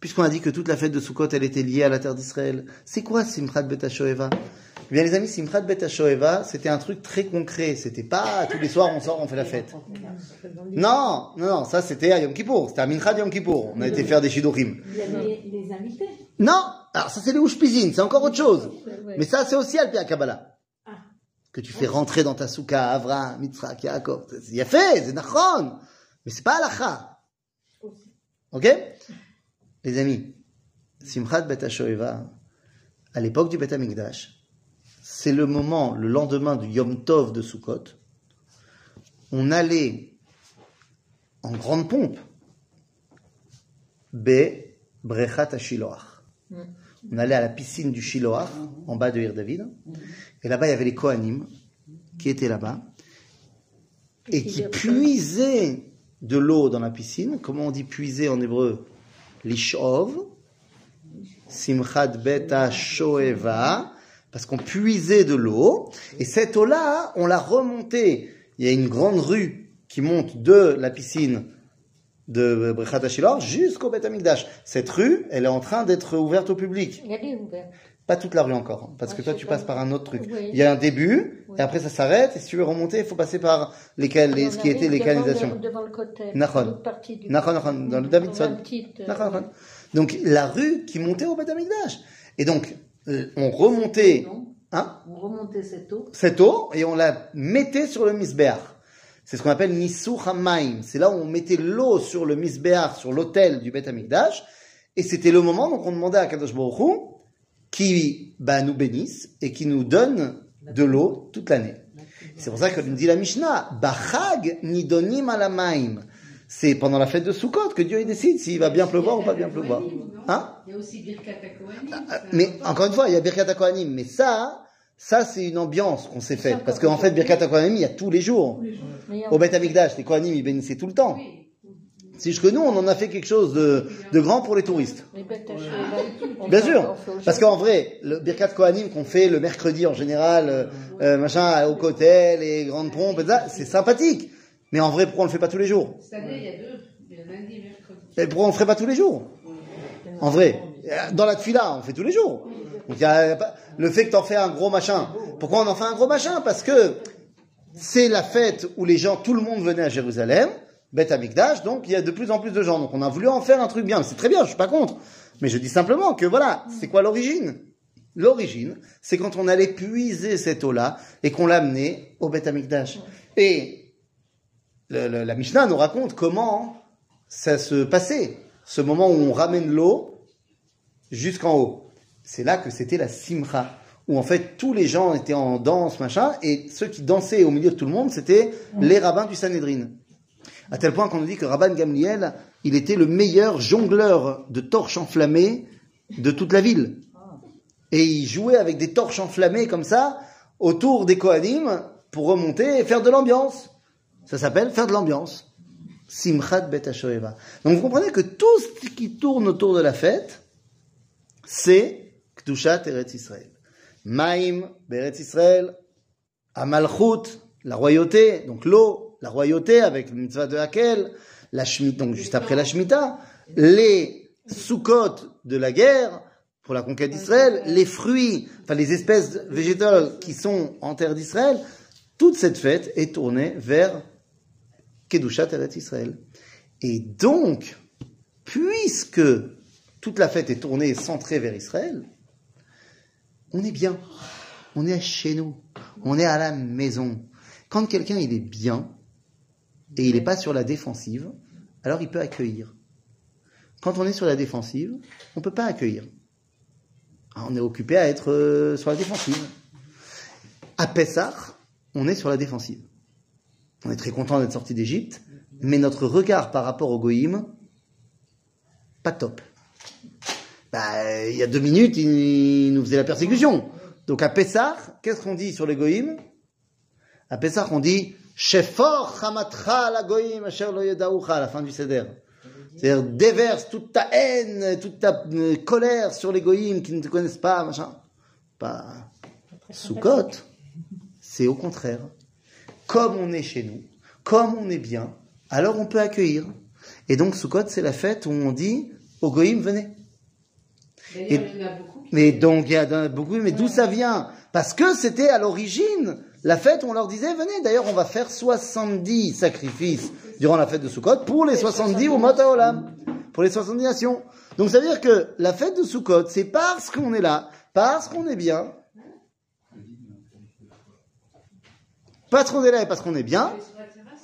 [SPEAKER 1] Puisqu'on a dit que toute la fête de Sukkot, elle était liée à la terre d'Israël. C'est quoi Simchat Bet HaShoeva? Eh bien les amis, Simchat Bet HaShoeva, c'était un truc très concret. C'était pas tous les soirs on sort, on fait la fête. Non, non, non, ça c'était à Yom Kippour. C'était à Mincha de Yom Kippour. On a été faire des shidorim.
[SPEAKER 4] Il y avait les invités.
[SPEAKER 1] Non, alors ça c'est les Ushpizin, c'est encore autre chose. Mais ça c'est aussi Alpi Kabbalah. Que tu fais rentrer dans ta souka, Avraham, Yitzhak, Yaakov. C'est y a fait, c'est nachon. Mais c'est pas halacha. Ok? Les amis, Simchat Bet à l'époque du Bet c'est le moment, le lendemain du Yom Tov de Sukkot, on allait en grande pompe, Be Brechat HaShiloach. On allait à la piscine du Shiloach, en bas de Ir David. Et là-bas, il y avait les Kohanim qui étaient là-bas et qui puisaient de l'eau dans la piscine. Comment on dit puiser en hébreu? Lishov. Simchat beta shoeva. Parce qu'on puisait de l'eau. Et cette eau-là, on l'a remontée. Il y a une grande rue qui monte de la piscine de Brechat HaShiloach jusqu'au Bet Amikdash. Cette rue, elle est en train d'être ouverte au public.
[SPEAKER 3] Elle est ouverte.
[SPEAKER 1] Pas toute la rue encore, hein, parce
[SPEAKER 3] Ah,
[SPEAKER 1] que toi tu
[SPEAKER 3] pas.
[SPEAKER 1] passes par un autre truc.
[SPEAKER 3] Oui.
[SPEAKER 1] Il y a un début,
[SPEAKER 3] Oui.
[SPEAKER 1] et après ça s'arrête, et si tu veux remonter, il faut passer par les, ce qui était les canalisations.
[SPEAKER 3] Devant le côté. Du-
[SPEAKER 1] dans le Davidson.
[SPEAKER 3] petite, euh.
[SPEAKER 1] Donc la rue qui montait au Bet Amikdash. Et donc, euh, on remontait hein,
[SPEAKER 5] on remontait cette eau.
[SPEAKER 1] cette eau, et on la mettait sur le misbeach. C'est ce qu'on appelle Nisuch HaMaim. C'est là où on mettait l'eau sur le misbeach, sur l'autel du Bet Amikdash. Et c'était le moment, donc on demandait à Kadosh Baruch Hu, qui bah, nous bénisse et qui nous donne de l'eau toute l'année. C'est pour ça que nous dit la Mishnah, Bachag nidonim alamaim. C'est pendant la fête de Sukkot que Dieu décide s'il va bien pleuvoir ou pas bien pleuvoir. Hein
[SPEAKER 6] Il y a aussi Birkat Kohanim.
[SPEAKER 1] Ah, Mais encore une fois, il y a Birkat Kohanim, mais ça, ça c'est une ambiance qu'on s'est faite. Parce qu'en fait, Birkat Kohanim, il y a tous les jours. Au Bet Amikdash, les Kohanim, ils bénissaient tout le temps. C'est juste que nous, on en a fait quelque chose de, de grand pour les touristes. Bien sûr, parce qu'en vrai, le Birkat Kohanim qu'on fait le mercredi en général, euh, euh, machin, au côté, les grandes pompes, et ça, c'est sympathique. Mais en vrai, pourquoi on le fait pas tous les jours?
[SPEAKER 6] Cette année, il y a deux. Il y a lundi et mercredi.
[SPEAKER 1] Et pourquoi on le ferait pas tous les jours? En vrai, dans la tfila, on fait tous les jours. Donc y a le fait que t'en fais un gros machin. Pourquoi on en fait un gros machin? Parce que c'est la fête où les gens, tout le monde venait à Jérusalem, Beth Amikdash, donc il y a de plus en plus de gens. Donc on a voulu en faire un truc bien. C'est très bien, je suis pas contre. Mais je dis simplement que voilà, c'est quoi l'origine? L'origine, c'est quand on allait puiser cette eau-là et qu'on l'amenait au Beth Amikdash. Et la Mishnah nous raconte comment ça se passait, ce moment où on ramène l'eau jusqu'en haut. C'est là que c'était la simcha, où en fait tous les gens étaient en danse, machin, et ceux qui dansaient au milieu de tout le monde, c'était les rabbins du Sanhedrin. À tel point qu'on nous dit que Rabban Gamliel, il était le meilleur jongleur de torches enflammées de toute la ville. Et il jouait avec des torches enflammées comme ça, autour des Kohanim, pour remonter et faire de l'ambiance. Ça s'appelle faire de l'ambiance. Simchat Bet. Donc vous comprenez que tout ce qui tourne autour de la fête, c'est Kdushat Eretz Israël. Maïm, Beretz Israël, Amalchut, la royauté, donc l'eau, la royauté avec le mitzvah de Hakel, la Shemitah, donc juste après la Shemitah, les Sukkot de la guerre pour la conquête d'Israël, les fruits, enfin les espèces végétales qui sont en terre d'Israël, toute cette fête est tournée vers Kedushat Eretz Israël. Et donc, puisque toute la fête est tournée et centrée vers Israël, on est bien. On est chez nous. On est à la maison. Quand quelqu'un il est bien et il n'est pas sur la défensive, alors il peut accueillir. Quand on est sur la défensive, on ne peut pas accueillir. Ah, On est occupé à être euh, sur la défensive. À Pessah, on est sur la défensive. On est très content d'être sorti d'Égypte, mais notre regard par rapport au Goïm, pas top. Bah, il y a deux minutes, il nous faisait la persécution. Donc à Pessah, qu'est-ce qu'on dit sur les À Pessah, on dit Shefor chamatra la Goïm asher lo yedaucha à la fin du Seder. C'est-à-dire déverse toute ta haine, toute ta euh, colère sur les qui ne te connaissent pas, machin. Pas Soukot, c'est au contraire. Comme on est chez nous, comme on est bien, alors on peut accueillir. Et donc Soukot, c'est la fête où on dit aux Goïm, venez. Mais donc il y a beaucoup, mais d'où ça vient? Parce que c'était à l'origine la fête où on leur disait venez. D'ailleurs, on va faire 70 sacrifices durant la fête de Sukkot pour les 70 au Olam, pour les 70 nations. Donc ça veut dire que la fête de Sukkot, c'est parce qu'on est là, parce qu'on est bien, parce qu'on est là et parce qu'on est bien,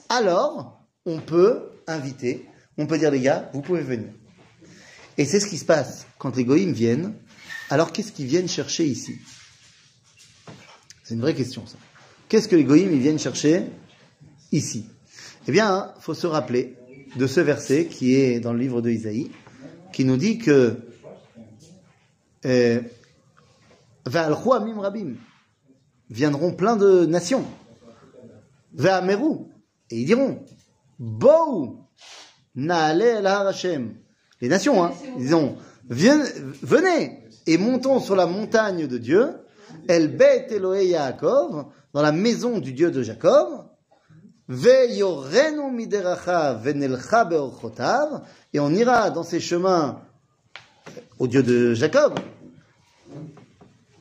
[SPEAKER 1] alors on peut inviter, on peut dire les gars, vous pouvez venir. Et c'est ce qui se passe quand les goïms viennent. Alors qu'est-ce qu'ils viennent chercher ici? C'est une vraie question ça. Qu'est-ce que les goïms ils viennent chercher ici? Eh bien, il faut se rappeler de ce verset qui est dans le livre de Isaïe, qui nous dit que euh, rabim viendront plein de nations. Ve'ameru et ils diront Bou Naale el Hashem. Les nations, hein, diront Viens- venez et montons sur la montagne de Dieu, El Bet Elohe Yaakov, dans la maison du Dieu de Jacob, et on ira dans ses chemins au Dieu de Jacob.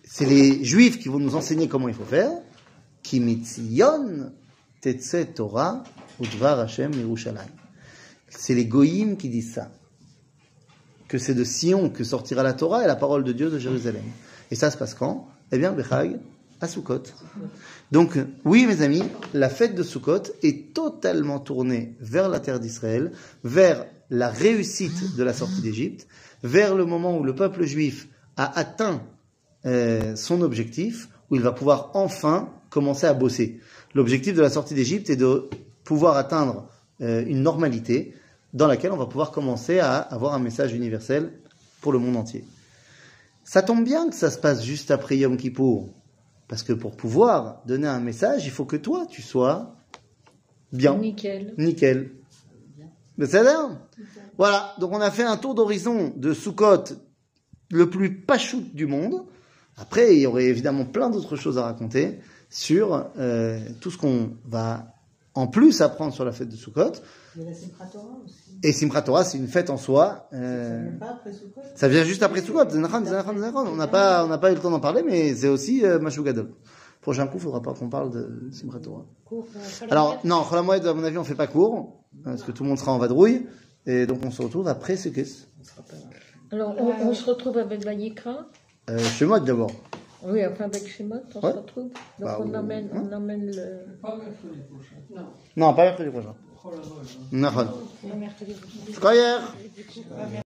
[SPEAKER 1] C'est les Juifs qui vont nous enseigner comment il faut faire. Torah. C'est les Goïm qui disent ça. Que c'est de Sion que sortira la Torah et la parole de Dieu de Jérusalem. Et ça se passe quand? Eh bien, Bechag, à Sukkot. Donc, oui, mes amis, la fête de Sukkot est totalement tournée vers la terre d'Israël, vers la réussite de la sortie d'Égypte, vers le moment où le peuple juif a atteint euh, son objectif, où il va pouvoir enfin commencer à bosser. L'objectif de la sortie d'Égypte est de pouvoir atteindre euh, une normalité dans laquelle on va pouvoir commencer à avoir un message universel pour le monde entier. Ça tombe bien que ça se passe juste après Yom Kippour, parce que pour pouvoir donner un message, il faut que toi, tu sois bien.
[SPEAKER 3] Nickel.
[SPEAKER 1] Nickel. Mais c'est bien. Voilà, donc on a fait un tour d'horizon de Sukkot le plus pachout du monde. Après, il y aurait évidemment plein d'autres choses à raconter sur euh, tout ce qu'on va en plus apprendre sur la fête de Sukkot.
[SPEAKER 8] Il y a la Simchat Torah aussi.
[SPEAKER 1] Et Simchat Torah, c'est une fête en soi. euh,
[SPEAKER 8] Même pas après Sukkot.
[SPEAKER 1] ça vient juste après Sukkot. Zenachan, Zenachan, Zenachan. On n'a pas, on n'a pas eu le temps d'en parler, mais c'est aussi euh, Mashou Gadol. Prochain coup, il faudra pas qu'on parle de Simchat Torah.
[SPEAKER 3] Euh,
[SPEAKER 1] Alors, non, à mon avis, on fait pas court, parce que tout le monde sera en vadrouille. Et donc, on se retrouve après ce qu'est.
[SPEAKER 3] Alors, on, on se retrouve avec la Yikra.
[SPEAKER 1] Euh, chez moi d'abord.
[SPEAKER 3] Oui, enfin avec Shemot, on
[SPEAKER 1] Ouais.
[SPEAKER 3] se retrouve. Donc
[SPEAKER 1] Bah,
[SPEAKER 3] on,
[SPEAKER 1] ou-
[SPEAKER 3] emmène,
[SPEAKER 1] hein.
[SPEAKER 3] on emmène le,
[SPEAKER 7] Pas mercredi prochain.
[SPEAKER 6] Non.
[SPEAKER 1] Non, pas mercredi prochain.
[SPEAKER 7] Oh là là.
[SPEAKER 1] Nachon.
[SPEAKER 3] le mercredi prochain.